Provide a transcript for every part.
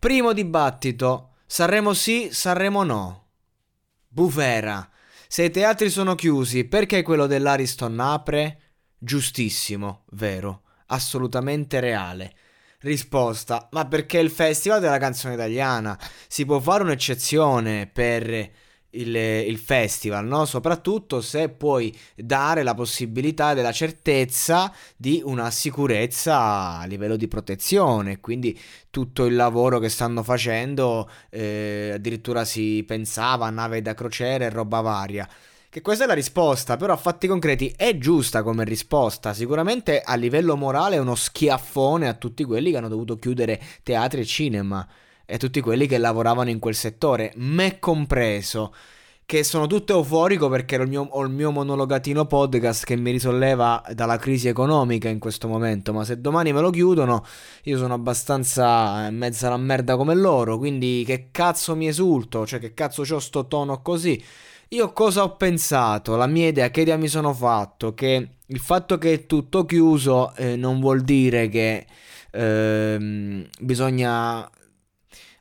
Primo dibattito. Sanremo sì, Sanremo no. Bufera. Se i teatri sono chiusi, perché quello dell'Ariston apre? Giustissimo, vero, assolutamente reale. Risposta, ma perché il Festival della canzone italiana si può fare un'eccezione per il, il, festival, no? soprattutto se puoi dare la possibilità della certezza di una sicurezza a livello di protezione, quindi tutto il lavoro che stanno facendo, eh, addirittura si pensava a nave da crociera e roba varia. Che questa è la risposta, però a fatti concreti è giusta come risposta. Sicuramente a livello morale è uno schiaffone a tutti quelli che hanno dovuto chiudere teatri e cinema e tutti quelli che lavoravano in quel settore, me compreso. Che sono tutto euforico perché ho il, mio, ho il mio monologatino podcast che mi risolleva dalla crisi economica in questo momento. Ma se domani me lo chiudono, io sono abbastanza in mezzo alla merda come loro. Quindi che cazzo mi esulto? Cioè, che cazzo c'ho sto tono così? Io cosa ho pensato? La mia idea, che idea mi sono fatto? Che il fatto che è tutto chiuso eh, non vuol dire che eh, bisogna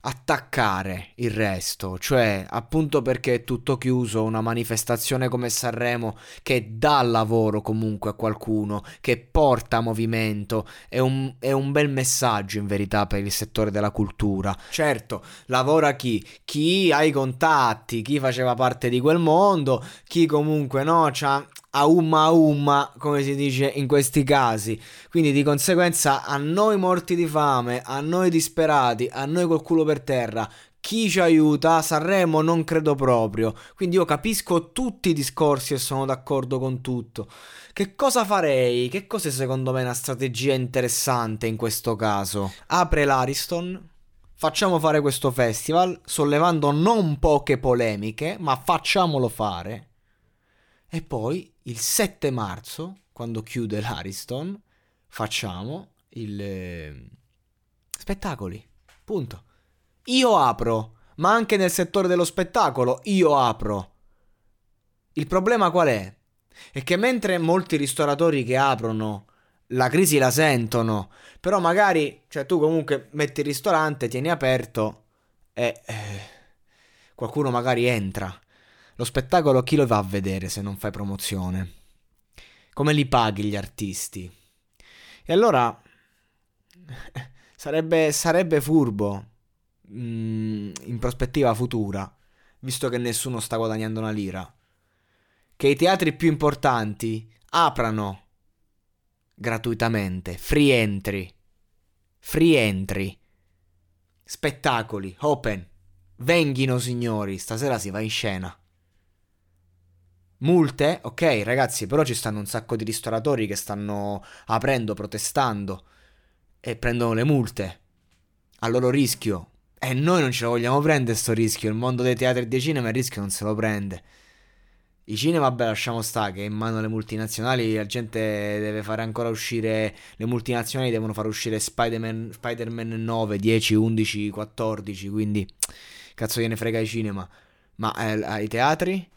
attaccare il resto, cioè appunto perché è tutto chiuso, una manifestazione come Sanremo che dà lavoro comunque a qualcuno, che porta movimento, è un, è un bel messaggio in verità per il settore della cultura. Certo, lavora chi? Chi ha i contatti, chi faceva parte di quel mondo, chi comunque no, c'ha a umma a umma, come si dice in questi casi. Quindi di conseguenza a noi morti di fame, a noi disperati, a noi col culo per terra, chi ci aiuta? Sanremo non credo proprio. Quindi io capisco tutti i discorsi e sono d'accordo con tutto. Che cosa farei? Che cos'è secondo me una strategia interessante in questo caso? Apre l'Ariston. Facciamo fare questo festival, sollevando non poche polemiche, ma facciamolo fare. E poi il 7 marzo, quando chiude l'Ariston, facciamo il... Eh, spettacoli. Punto. Io apro, ma anche nel settore dello spettacolo io apro. Il problema qual è? È che mentre molti ristoratori che aprono la crisi la sentono, però magari, cioè tu comunque metti il ristorante, tieni aperto e eh, qualcuno magari entra lo spettacolo chi lo va a vedere se non fai promozione? Come li paghi gli artisti? E allora sarebbe, sarebbe furbo mm, in prospettiva futura, visto che nessuno sta guadagnando una lira, che i teatri più importanti aprano gratuitamente, free entry, free entry, spettacoli, open, venghino signori, stasera si va in scena. Multe? Ok, ragazzi, però ci stanno un sacco di ristoratori che stanno aprendo, protestando e prendono le multe a loro rischio. E noi non ce lo vogliamo prendere sto rischio. Il mondo dei teatri e dei cinema il rischio non se lo prende. I cinema, vabbè, lasciamo stare che in mano alle multinazionali la gente deve fare ancora uscire. Le multinazionali devono far uscire Spider-Man, Spider-Man 9, 10, 11, 14. Quindi, cazzo gliene frega i cinema. Ma eh, ai teatri?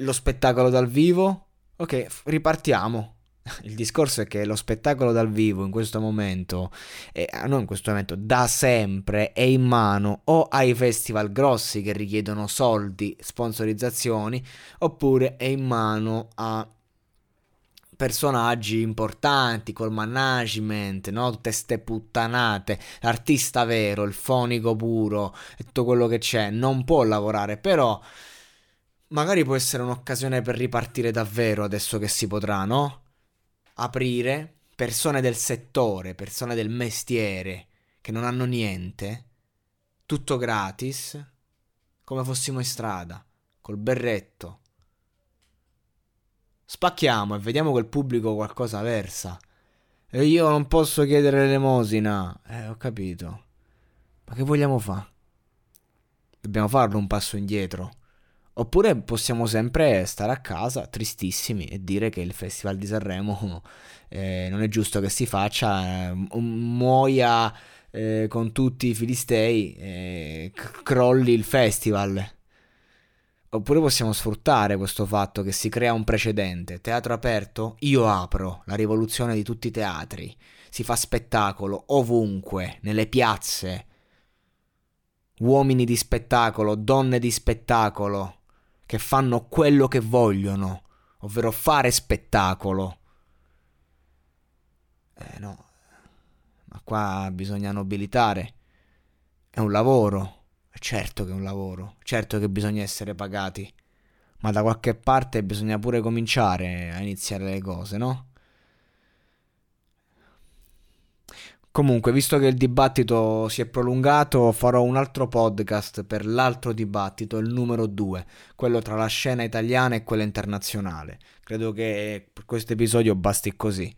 Lo spettacolo dal vivo. Ok, ripartiamo. Il discorso è che lo spettacolo dal vivo in questo momento, eh, non in questo momento, da sempre è in mano o ai festival grossi che richiedono soldi, sponsorizzazioni, oppure è in mano a personaggi importanti col management, no? Tutte ste puttanate, l'artista vero, il fonico puro tutto quello che c'è, non può lavorare, però magari può essere un'occasione per ripartire davvero adesso che si potrà, no? Aprire persone del settore, persone del mestiere che non hanno niente, tutto gratis, come fossimo in strada, col berretto. Spacchiamo e vediamo che il pubblico qualcosa versa. E io non posso chiedere l'elemosina. Eh, ho capito. Ma che vogliamo fare? Dobbiamo farlo un passo indietro. Oppure possiamo sempre stare a casa tristissimi e dire che il Festival di Sanremo eh, non è giusto che si faccia, eh, muoia eh, con tutti i filistei, eh, c- crolli il festival. Oppure possiamo sfruttare questo fatto che si crea un precedente. Teatro aperto? Io apro la rivoluzione di tutti i teatri. Si fa spettacolo ovunque, nelle piazze. Uomini di spettacolo, donne di spettacolo, che fanno quello che vogliono, ovvero fare spettacolo. Eh no, ma qua bisogna nobilitare. È un lavoro. Certo che è un lavoro, certo che bisogna essere pagati. Ma da qualche parte bisogna pure cominciare a iniziare le cose, no? Comunque, visto che il dibattito si è prolungato, farò un altro podcast per l'altro dibattito, il numero 2, quello tra la scena italiana e quella internazionale. Credo che per questo episodio basti così.